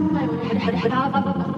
حد حد حد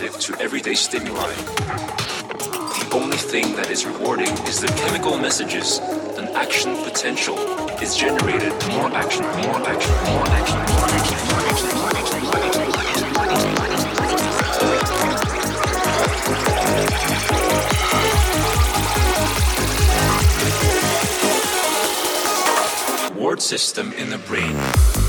responsive to everyday stimuli. The only thing that is rewarding is the chemical messages An action potential is generated. More action, more action, more action, more action, more action, more action, more action, more action. Ward system in the brain.